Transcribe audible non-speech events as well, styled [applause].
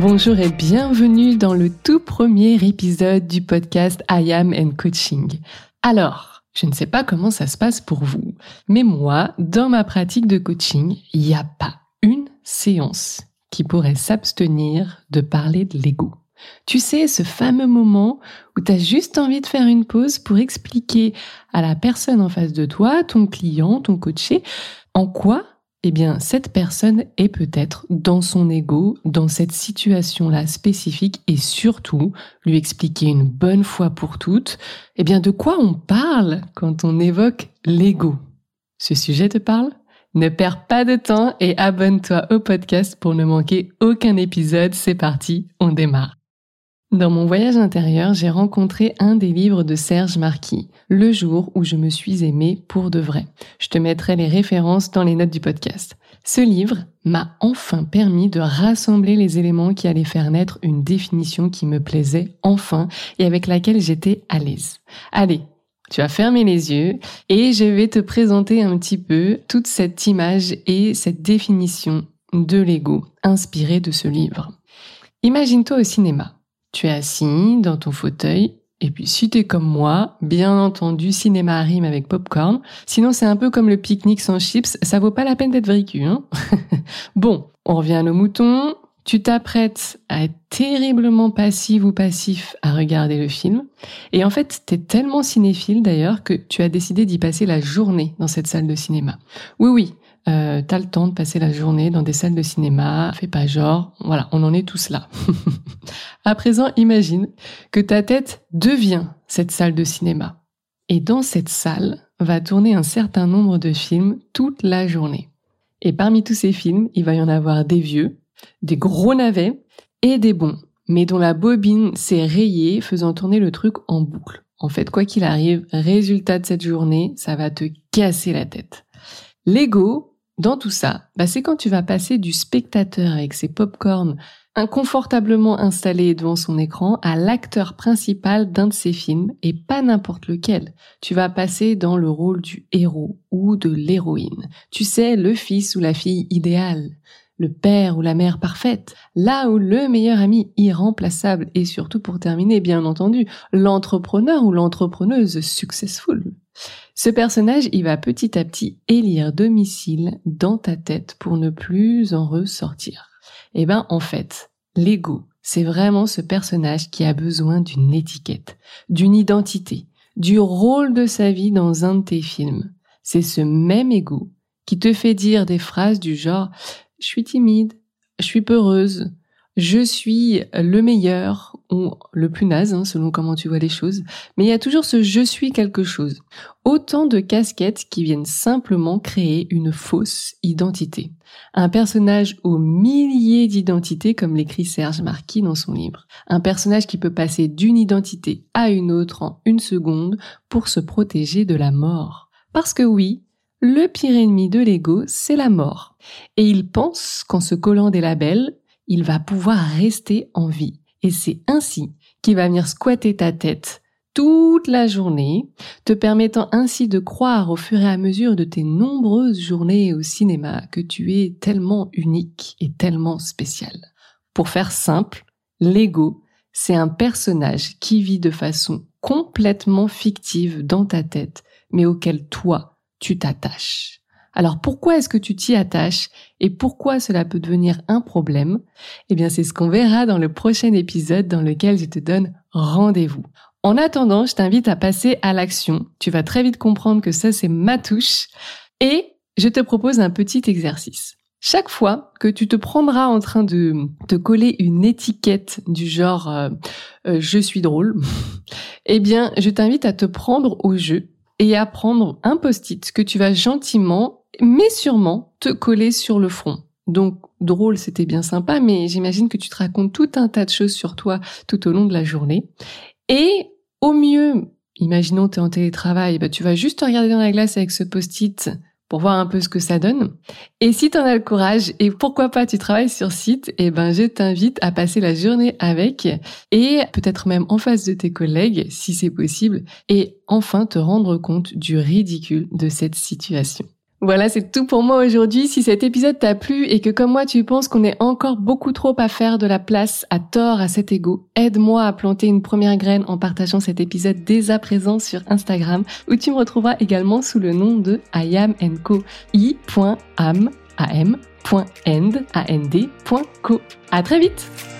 Bonjour et bienvenue dans le tout premier épisode du podcast I Am and Coaching. Alors, je ne sais pas comment ça se passe pour vous, mais moi, dans ma pratique de coaching, il n'y a pas une séance qui pourrait s'abstenir de parler de l'ego. Tu sais, ce fameux moment où tu as juste envie de faire une pause pour expliquer à la personne en face de toi, ton client, ton coaché, en quoi eh bien, cette personne est peut-être dans son ego, dans cette situation-là spécifique et surtout lui expliquer une bonne fois pour toutes, eh bien, de quoi on parle quand on évoque l'ego? Ce sujet te parle? Ne perds pas de temps et abonne-toi au podcast pour ne manquer aucun épisode. C'est parti, on démarre. Dans mon voyage intérieur, j'ai rencontré un des livres de Serge Marquis, Le jour où je me suis aimée pour de vrai. Je te mettrai les références dans les notes du podcast. Ce livre m'a enfin permis de rassembler les éléments qui allaient faire naître une définition qui me plaisait enfin et avec laquelle j'étais à l'aise. Allez, tu as fermé les yeux et je vais te présenter un petit peu toute cette image et cette définition de l'ego inspirée de ce livre. Imagine-toi au cinéma. Tu es assis dans ton fauteuil et puis si t'es comme moi, bien entendu, cinéma rime avec popcorn. Sinon c'est un peu comme le pique-nique sans chips, ça vaut pas la peine d'être vécu. Hein [laughs] bon, on revient à nos moutons. Tu t'apprêtes à être terriblement passif ou passif à regarder le film. Et en fait, t'es tellement cinéphile d'ailleurs que tu as décidé d'y passer la journée dans cette salle de cinéma. Oui, oui, euh, t'as le temps de passer la journée dans des salles de cinéma, fais pas genre, voilà, on en est tous là. [laughs] à présent, imagine que ta tête devient cette salle de cinéma. Et dans cette salle va tourner un certain nombre de films toute la journée. Et parmi tous ces films, il va y en avoir des vieux, des gros navets et des bons, mais dont la bobine s'est rayée, faisant tourner le truc en boucle. En fait, quoi qu'il arrive, résultat de cette journée, ça va te casser la tête. L'ego, dans tout ça, bah c'est quand tu vas passer du spectateur avec ses pop-corns inconfortablement installé devant son écran à l'acteur principal d'un de ses films et pas n'importe lequel. Tu vas passer dans le rôle du héros ou de l'héroïne. Tu sais, le fils ou la fille idéale, le père ou la mère parfaite, là où le meilleur ami irremplaçable et surtout pour terminer, bien entendu, l'entrepreneur ou l'entrepreneuse successful. Ce personnage, il va petit à petit élire domicile dans ta tête pour ne plus en ressortir. Eh ben, en fait, l'ego, c'est vraiment ce personnage qui a besoin d'une étiquette, d'une identité, du rôle de sa vie dans un de tes films. C'est ce même ego qui te fait dire des phrases du genre je suis timide, je suis peureuse, je suis le meilleur ou le plus naze, hein, selon comment tu vois les choses, mais il y a toujours ce je suis quelque chose. Autant de casquettes qui viennent simplement créer une fausse identité. Un personnage aux milliers d'identités, comme l'écrit Serge Marquis dans son livre. Un personnage qui peut passer d'une identité à une autre en une seconde pour se protéger de la mort. Parce que oui, le pire ennemi de l'ego, c'est la mort. Et il pense qu'en se collant des labels, il va pouvoir rester en vie. Et c'est ainsi qu'il va venir squatter ta tête toute la journée, te permettant ainsi de croire au fur et à mesure de tes nombreuses journées au cinéma que tu es tellement unique et tellement spécial. Pour faire simple, l'ego, c'est un personnage qui vit de façon complètement fictive dans ta tête, mais auquel toi, tu t'attaches. Alors pourquoi est-ce que tu t'y attaches et pourquoi cela peut devenir un problème? Eh bien c'est ce qu'on verra dans le prochain épisode dans lequel je te donne rendez-vous. En attendant, je t'invite à passer à l'action. Tu vas très vite comprendre que ça c'est ma touche et je te propose un petit exercice. Chaque fois que tu te prendras en train de te coller une étiquette du genre euh, euh, je suis drôle, [laughs] eh bien, je t'invite à te prendre au jeu et à prendre un post-it que tu vas gentiment mais sûrement te coller sur le front. Donc drôle, c'était bien sympa, mais j'imagine que tu te racontes tout un tas de choses sur toi tout au long de la journée. Et au mieux, imaginons tu es en télétravail, bah, tu vas juste te regarder dans la glace avec ce post-it pour voir un peu ce que ça donne. Et si tu en as le courage et pourquoi pas tu travailles sur site, eh ben je t'invite à passer la journée avec et peut-être même en face de tes collègues si c'est possible et enfin te rendre compte du ridicule de cette situation. Voilà, c'est tout pour moi aujourd'hui. Si cet épisode t'a plu et que comme moi tu penses qu'on est encore beaucoup trop à faire de la place à tort à cet ego, aide-moi à planter une première graine en partageant cet épisode dès à présent sur Instagram où tu me retrouveras également sous le nom de iamco i.am am.end.co. À très vite!